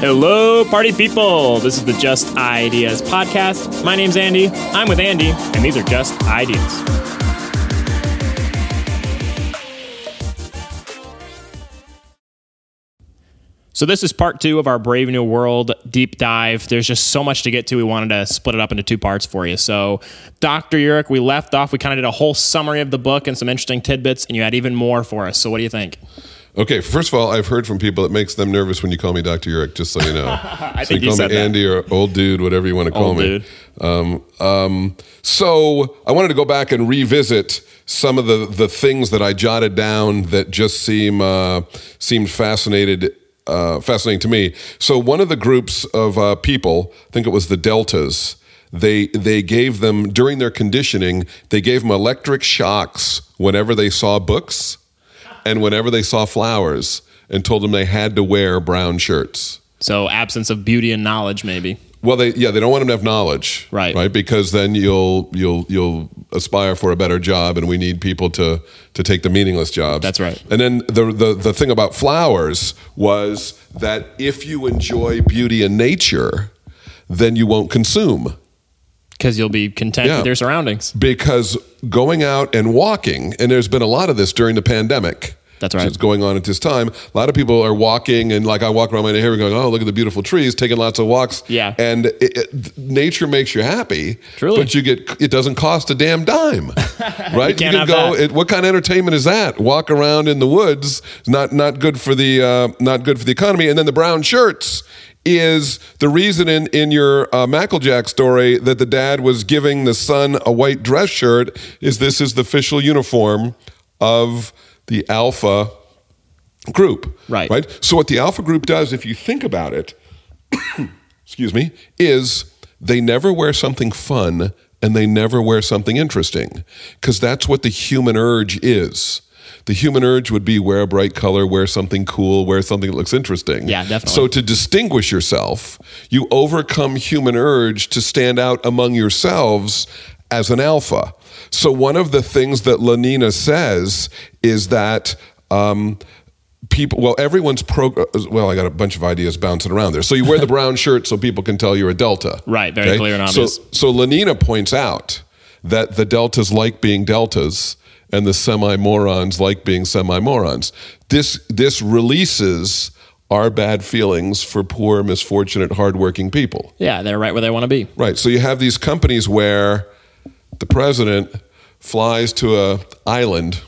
Hello, party people. This is the Just Ideas podcast. My name's Andy. I'm with Andy, and these are Just Ideas. So, this is part two of our Brave New World deep dive. There's just so much to get to. We wanted to split it up into two parts for you. So, Dr. Urich, we left off, we kind of did a whole summary of the book and some interesting tidbits, and you had even more for us. So, what do you think? Okay, first of all, I've heard from people it makes them nervous when you call me Dr. Urich, just so you know. I so think you call me that. Andy or old dude, whatever you want to call Old me. dude. Um, um, so I wanted to go back and revisit some of the, the things that I jotted down that just seem uh, seemed fascinated uh, fascinating to me. So one of the groups of uh, people, I think it was the Deltas, they they gave them during their conditioning, they gave them electric shocks whenever they saw books and whenever they saw flowers, and told them they had to wear brown shirts. So, absence of beauty and knowledge, maybe. Well, they yeah they don't want them to have knowledge, Right. Right, because then you'll you'll you'll aspire for a better job, and we need people to to take the meaningless jobs. That's right. And then the the the thing about flowers was that if you enjoy beauty and nature, then you won't consume because you'll be content Yeah. with your surroundings. because going out and walking, and there's been a lot of this during the pandemic. That's right. is going on at this time. A lot of people are walking, and like I walk around my neighborhood going, "Oh, look at the beautiful trees," taking lots of walks. Yeah. and it, it, nature makes you happy. Truly. but you get it doesn't cost a damn dime, right? can't can have go. It, what kind of entertainment is that? Walk around in the woods, not not good for the uh, not good for the economy. And then the brown shirts is the reason in in your uh, Macklejack story that the dad was giving the son a white dress shirt. Is this is the official uniform of the Alpha group, Right. Right. So what the Alpha group does, if you think about it, excuse me, is they never wear something fun and they never wear something interesting because that's what the human urge is. The human urge would be wear a bright color, wear something cool, wear something that looks interesting. Yeah, definitely. So to distinguish yourself, you overcome human urge to stand out among yourselves as an alpha. So one of the things that Lenina says is that um, people well everyone's pro well i got a bunch of ideas bouncing around there so you wear the brown shirt so people can tell you're a delta Right, very clear and obvious. so, so lenina points out that the deltas like being deltas and the semi-morons like being semi-morons this this releases our bad feelings for poor misfortunate hardworking people Yeah, they're right where they want to be. Right. So you have these companies where the president flies to a island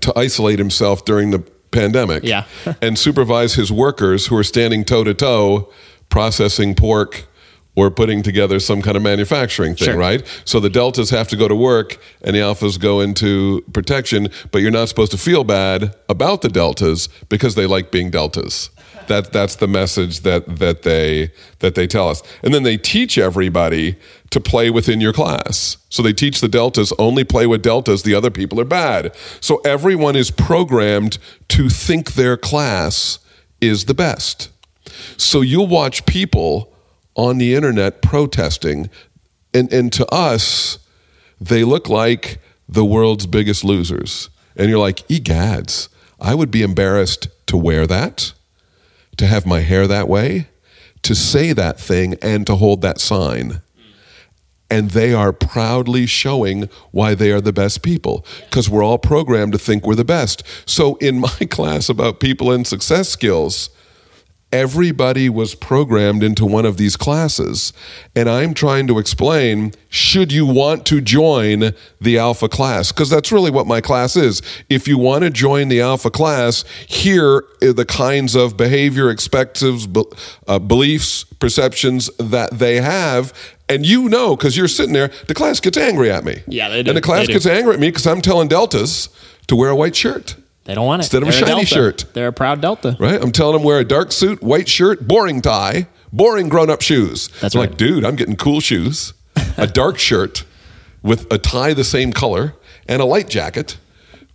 to isolate himself during the pandemic. Yeah. and supervise his workers who are standing toe to toe processing pork or putting together some kind of manufacturing thing, Sure. right? So the deltas have to go to work and the alphas go into protection, but you're not supposed to feel bad about the deltas because they like being deltas. That that's the message that that they that they tell us. And then they teach everybody to play within your class. So they teach the deltas only play with deltas, the other people are bad. So everyone is programmed to think their class is the best. So you'll watch people on the internet protesting, and, and to us, they look like the world's biggest losers. And you're like, egads, I would be embarrassed to wear that, to have my hair that way, to say that thing, and to hold that sign. And they are proudly showing why they are the best people because we're all programmed to think we're the best. So, in my class about people and success skills, everybody was programmed into one of these classes. And I'm trying to explain should you want to join the alpha class? Because that's really what my class is. If you want to join the alpha class, here are the kinds of behavior, expectations, be- uh, beliefs, perceptions that they have. And you know, because you're sitting there, the class gets angry at me. Yeah, they do. And the class gets angry at me because I'm telling deltas to wear a white shirt. They don't want it. Instead of a They're shiny Delta. shirt. They're a proud Delta. Right? I'm telling them wear a dark suit, white shirt, boring tie, boring grown up shoes. That's right. like, dude, I'm getting cool shoes, a dark shirt with a tie the same color, and a light jacket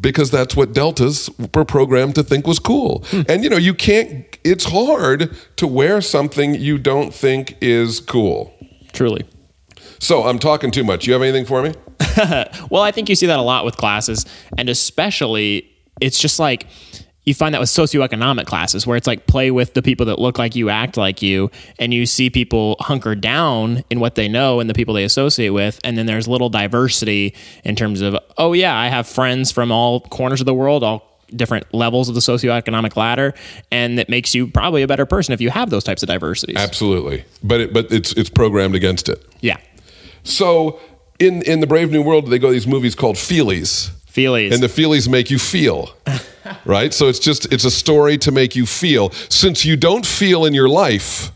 because that's what deltas were programmed to think was cool. Hmm. And you know, you can't, it's hard to wear something you don't think is cool. Truly. So I'm talking too much. You have anything for me? Well, I think you see that a lot with classes, and especially it's just like you find that with socioeconomic classes where it's like play with the people that look like you, act like you, and you see people hunker down in what they know and the people they associate with. And then there's little diversity in terms of, oh, yeah, I have friends from all corners of the world, all different levels of the socioeconomic ladder and that makes you probably a better person if you have those types of diversities. Absolutely. But it, but it's it's programmed against it. Yeah. So in in the Brave New World they go to these movies called Feelies. Feelies. And the feelies make you feel. right? So it's just it's a story to make you feel. Since you don't feel in your life,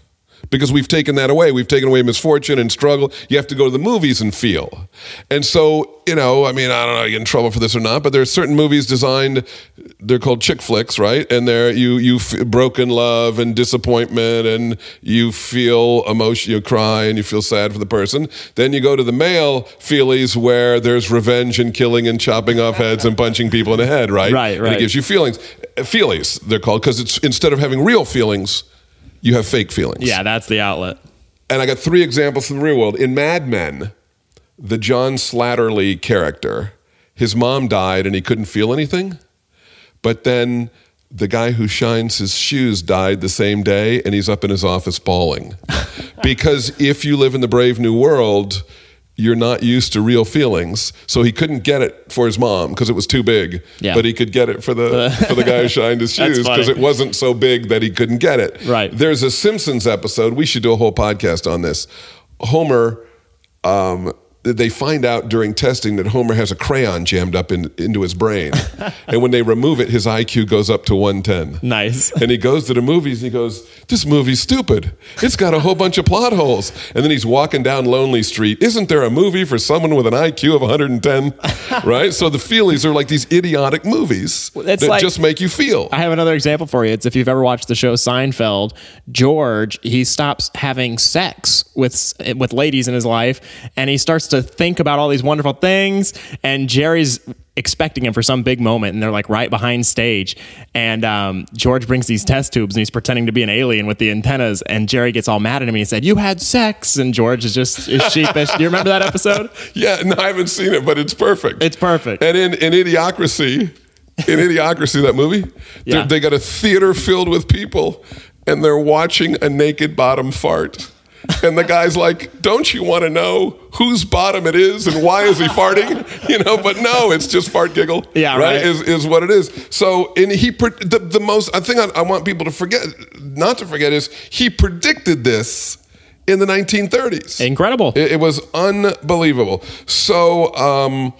because we've taken that away. We've taken away misfortune and struggle. You have to go to the movies and feel. And so, you know, I mean, I don't know, you get in trouble for this or not, but there are certain movies designed, they're called chick flicks, right? And they're, you, you f- broken love and disappointment and you feel emotion, you cry and you feel sad for the person. Then you go to the male feelies where there's revenge and killing and chopping off heads and punching people in the head, right? Right, And right. it gives you feelings. Feelies, they're called, because it's instead of having real feelings, you have fake feelings. yeah, that's the outlet. And I got three examples from the real world. In Mad Men, the John Slattery character, his mom died and he couldn't feel anything. But then the guy who shines his shoes died the same day and he's up in his office bawling. because if you live in the brave new world, you're not used to real feelings. So he couldn't get it for his mom because it was too big. Yeah. But he could get it for the for the guy who shined his shoes because it wasn't so big that he couldn't get it. Right. There's a Simpsons episode. We should do a whole podcast on this. Homer, um, they find out during testing that Homer has a crayon jammed up in, into his brain. and when they remove it, his IQ goes up to 110. Nice. And he goes to the movies and he goes, This movie's stupid. It's got a whole bunch of plot holes. And then he's walking down Lonely Street. Isn't there a movie for someone with an IQ of 110? right? So the feelies are like these idiotic movies it's that like- just make you feel. I have another example for you. It's if you've ever watched the show Seinfeld, George, he stops having sex with with ladies in his life and he starts to think about all these wonderful things and Jerry's expecting him for some big moment and they're like right behind stage and um, George brings these test tubes and he's pretending to be an alien with the antennas and Jerry gets all mad at him and he said you had sex and George is just is sheepish. Do you remember that episode? Yeah, no, I haven't seen it, but it's perfect. It's perfect. And in, in Idiocracy, in Idiocracy, that movie, Yeah. they- they got a theater filled with people and they're watching a naked bottom fart. And the guy's like, "Don't you want to know whose bottom it is and why is he farting?" You know, but no, it's just fart giggle. Yeah, right. Is is what it is. So, and he the, the most I think I, I want people to forget, not to forget, is he predicted this in the 1930s. Incredible. It, it was unbelievable. So, um,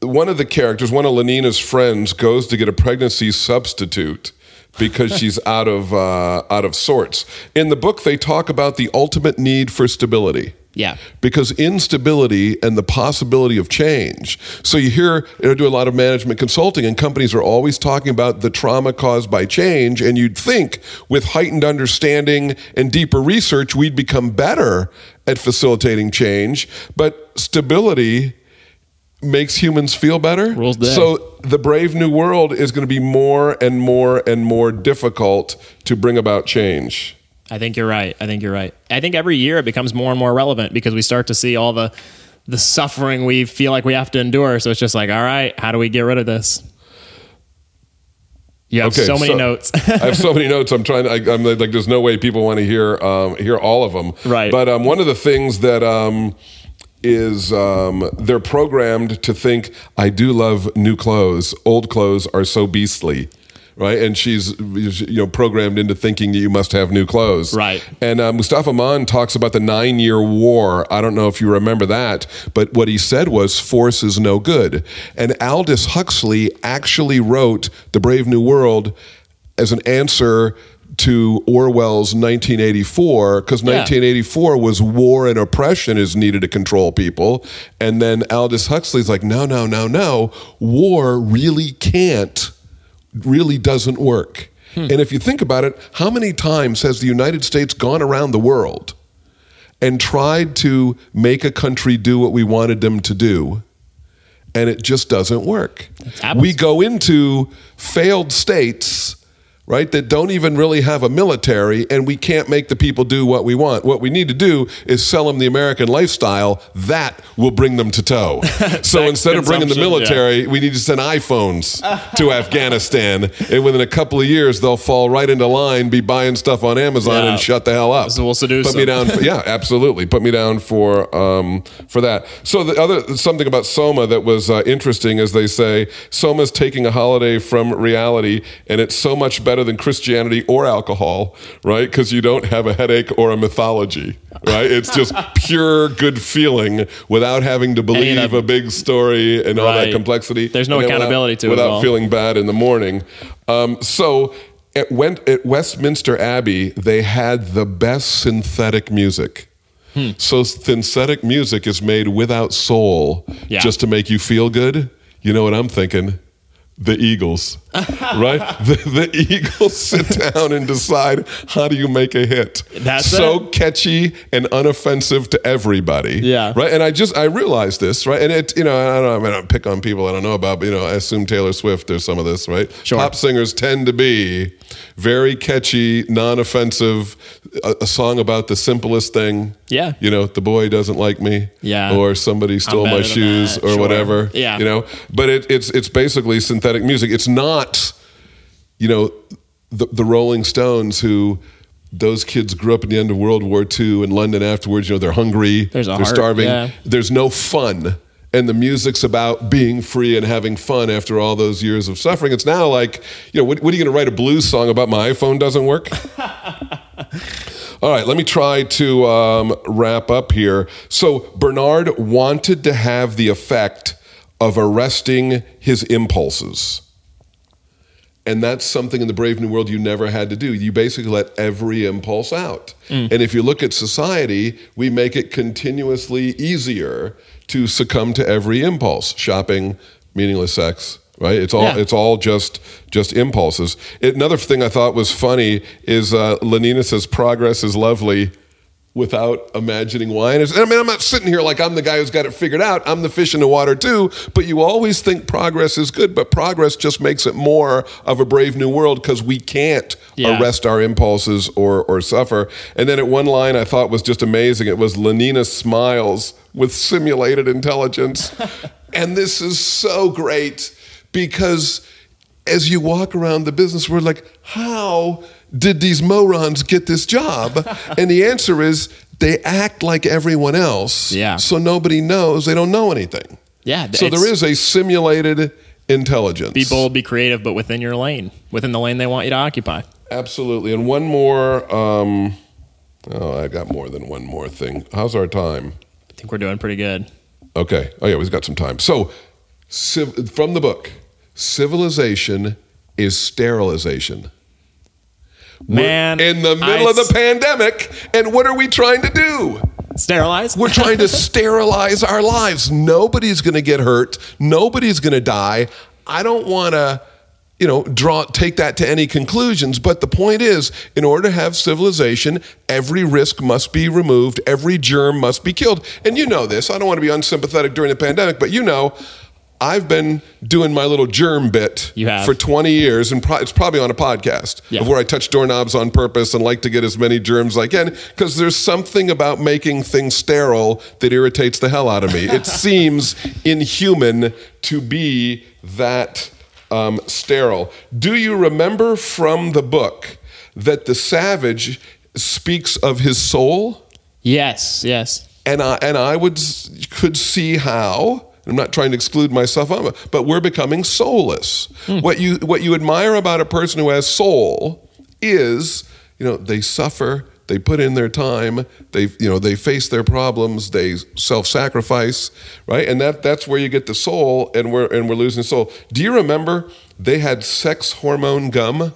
one of the characters, one of Lenina's friends, goes to get a pregnancy substitute because she's out of uh, out of sorts. In the book, they talk about the ultimate need for stability. Yeah. Because instability and the possibility of change. So you hear, you know, do a lot of management consulting, and companies are always talking about the trauma caused by change. And you'd think with heightened understanding and deeper research, we'd become better at facilitating change. But stability makes humans feel better. Rules day. So the brave new world is going to be more and more and more difficult to bring about change. I think you're right. I think you're right. I think every year it becomes more and more relevant because we start to see all the the suffering we feel like we have to endure. So it's just like, all right, how do we get rid of this? You have so many notes. I have so many notes. I'm trying. To, I, I'm like, there's no way people want to hear um, hear all of them. Right. But um, one of the things that um, is um, they're programmed to think I do love new clothes. Old clothes are so beastly. Right, and she's you know programmed into thinking that you must have new clothes. Right. And uh, Mustafa Mond talks about the nine year war. I don't know if you remember that, but what he said was force is no good. And Aldous Huxley actually wrote The Brave New World as an answer to Orwell's 1984, because Yeah. 1984 was war and oppression is needed to control people. And then Aldous Huxley's like, no, no, no, no. War really can't really doesn't work. Hmm. And if you think about it, how many times has the United States gone around the world and tried to make a country do what we wanted them to do? And it just doesn't work. We go into failed states right? That don't even really have a military, and we can't make the people do what we want. What we need to do is sell them the American lifestyle. That will bring them to tow. so instead of bringing the military, we need to send iPhones to Afghanistan, and within a couple of years, they'll fall right into line, be buying stuff on Amazon, Yeah. and shut the hell up. So we'll seduce Put me them. down. For, yeah, absolutely. Put me down for um, for that. So the other something about Soma that was uh, interesting, as they say, Soma's taking a holiday from reality, and it's so much better than Christianity or alcohol, right? Because you don't have a headache or a mythology, right? It's just pure good feeling without having to believe the- a big story and all that complexity. There's no accountability without, to it without feeling bad in the morning. Um, so. At, went, at Westminster Abbey, they had the best synthetic music. Hmm. So synthetic music is made without soul Yeah. just to make you feel good. You know what I'm thinking? The Eagles, right? The, the Eagles sit down and decide how do you make a hit. That's so catchy and unoffensive to everybody. Yeah. right. And I just I realized this, right? And it, you know, I don't, I mean, I don't pick on people I don't know about, but you know, I assume Taylor Swift. There's some of this, right? Sure. Pop singers tend to be very catchy, non-offensive. A, a song about the simplest thing. Yeah. You know, the boy doesn't like me. Yeah. Or somebody stole my shoes that. or Sure. whatever. Yeah. You know, but it, it's it's basically synthetic music. It's not, you know, the the Rolling Stones who. Those kids grew up in the end of World War II in London afterwards. You know, they're hungry, they're heart, starving. yeah. There's no fun. And the music's about being free and having fun after all those years of suffering. It's now like, you know, what, what are you going to write a blues song about my iPhone doesn't work? All right, let me try to um, wrap up here. So, Bernard wanted to have the effect of arresting his impulses. And that's something in the Brave New World you never had to do. You basically let every impulse out. And if you look at society, we make it continuously easier to succumb to every impulse shopping, meaningless sex. Right, it's all Yeah. it's all just just impulses. Another thing I thought was funny is uh, Lenina says progress is lovely, without imagining why. And I mean, I'm not sitting here like I'm the guy who's got it figured out. I'm the fish in the water too. But you always think progress is good, but progress just makes it more of a brave new world because we can't Yeah. arrest our impulses or or suffer. And then at one line I thought was just amazing. It was Lenina smiles with simulated intelligence, and this is so great because as you walk around the business world, like, how did these morons get this job? and the answer is they act like everyone else. Yeah. So nobody knows they don't know anything. Yeah, So there is a simulated intelligence. Be bold, be creative, but within your lane, within the lane they want you to occupy. Absolutely. And one more. Um, oh, I got more than one more thing. How's our time? I think we're doing pretty good. Okay. Oh, yeah, we've got some time. So, civ- from the book, civilization is sterilization. We're Man, in the middle I of the s- pandemic, and what are we trying to do? Sterilize. We're trying to sterilize our lives. Nobody's going to get hurt. Nobody's going to die. I don't want to, you know, draw take that to any conclusions. But the point is, in order to have civilization, every risk must be removed. Every germ must be killed. And you know this. I don't want to be unsympathetic during the pandemic, but you know. I've been doing my little germ bit for 20 years, and pro- it's probably on a podcast Yeah. of where I touch doorknobs on purpose and like to get as many germs as I can because there's something about making things sterile that irritates the hell out of me. It seems inhuman to be that um, sterile. Do you remember from the book that the savage speaks of his soul? Yes, yes. and I and I would could see how. I'm not trying to exclude myself, it, but we're becoming soulless. Hmm. What you what you admire about a person who has soul is, you know, they suffer, they put in their time, they you know they face their problems, they self-sacrifice, right? And that that's where you get the soul, and we're and we're losing soul. Do you remember they had sex hormone gum?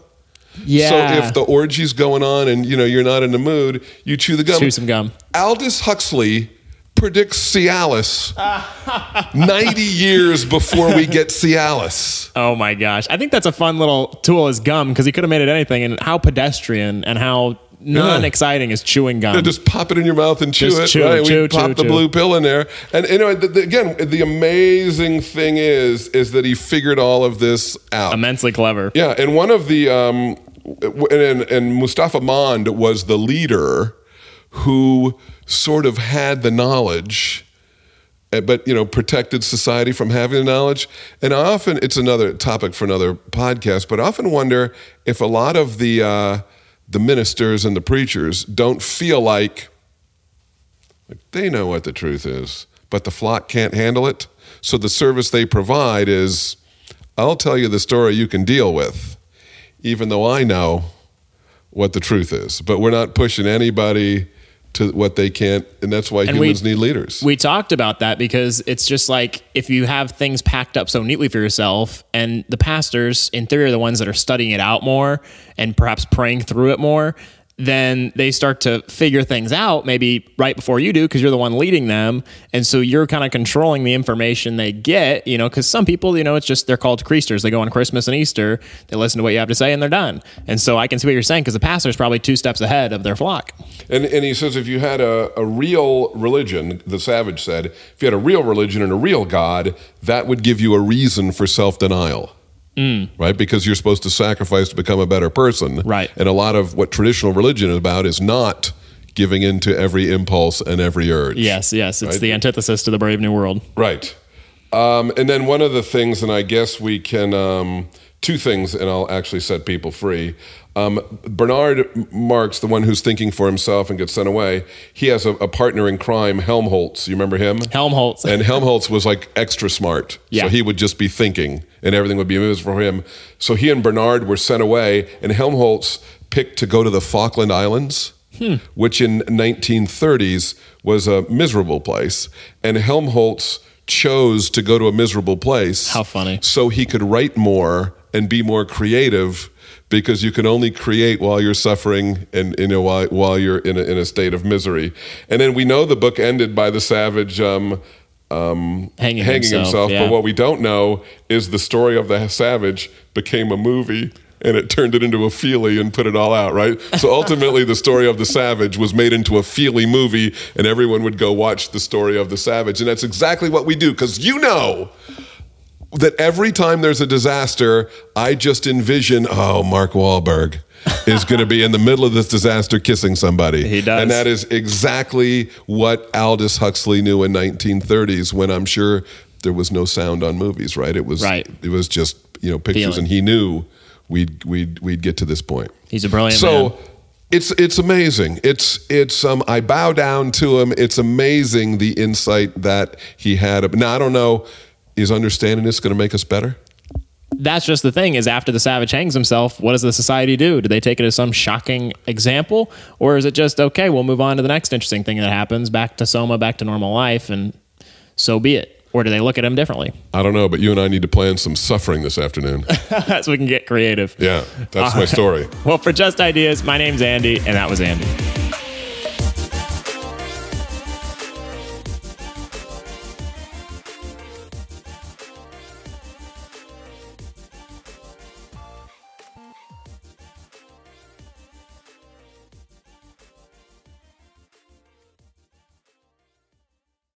Yeah. So if the orgy's going on and you know you're not in the mood, you chew the gum. Chew some gum. Aldous Huxley predicts Cialis 90 years before we get Cialis. Oh my gosh. I think that's a fun little tool as gum because he could have made it anything and how pedestrian and how non exciting is chewing gum. Just pop it in your mouth and chew Just it. chew, right? chew, we pop chew, the chew. blue pill in there, and you know, the, the, again, the amazing thing is, is that he figured all of this out. Immensely clever. Yeah, and one of the um, and, and Mustafa Mond was the leader who sort of had the knowledge uh, but you know protected society from having the knowledge. And I often it's another topic for another podcast but I often wonder if a lot of the uh, the ministers and the preachers don't feel like, like they know what the truth is but the flock can't handle it. So the service they provide is I'll tell you the story you can deal with even though I know what the truth is. But we're not pushing anybody to what they can't and that's why And humans we- need leaders. We talked about that because it's just like if you have things packed up so neatly for yourself, and the pastors, in theory, are the ones that are studying it out more and perhaps praying through it more, then they start to figure things out maybe right before you do because you're the one leading them. And so you're kind of controlling the information they get, you know, because some people, you know, it's just they're called creasters. They go on Christmas and Easter, they listen to what you have to say, and they're done. And so I can see what you're saying because the pastor's probably two steps ahead of their flock. And, and he says if you had a, a real religion, the savage said, if you had a real religion and a real God, that would give you a reason for self denial. Mm. Right? Because you're supposed to sacrifice to become a better person. Right. And a lot of what traditional religion is about is not giving in to every impulse and every urge. Yes, yes. It's Right. the antithesis to the Brave New World. Right. Um, and then one of the things, and I guess we can, um, two things, and I'll actually set people free. Um, Bernard Marx, the one who's thinking for himself and gets sent away, he has a, a partner in crime, Helmholtz. You remember him? Helmholtz. And Helmholtz was like extra smart. Yeah. So he would just be thinking and everything would be moved for him. So he and Bernard were sent away, and Helmholtz picked to go to the Falkland Islands, which in 1930s was a miserable place. And Helmholtz chose to go to a miserable place. How funny. So he could write more and be more creative because you can only create while you're suffering and you know while, while you're in a, in a state of misery. And then we know the book ended by the savage um, um, Hanging himself, yeah. But what we don't know is the story of the savage became a movie. And it turned it into a feely and put it all out, right? So ultimately, the story of the savage was made into a feely movie, and everyone would go watch the story of the savage. And that's exactly what we do, because you know that every time there's a disaster, I just envision, oh, Mark Wahlberg is going to be in the middle of this disaster kissing somebody. He does. And that is exactly what Aldous Huxley knew in 1930s when I'm sure there was no sound on movies, right? It was Right. it was just, you know, pictures Feeling. and he knew we'd we'd we'd get to this point. He's a brilliant man. So man. it's it's amazing. It's it's um I bow down to him. It's amazing the insight that he had. Now I don't know, is understanding this going to make us better? That's just the thing is after the savage hangs himself, what does the society do? Do they take it as some shocking example? Or is it just, okay, we'll move on to the next interesting thing that happens, back to Soma, back to normal life, and so be it? Or do they look at him differently? I don't know, but you and I need to plan some suffering this afternoon. so we can get creative. Yeah, that's my story. Well, for Just Ideas, my name's Andy, and that was Andy.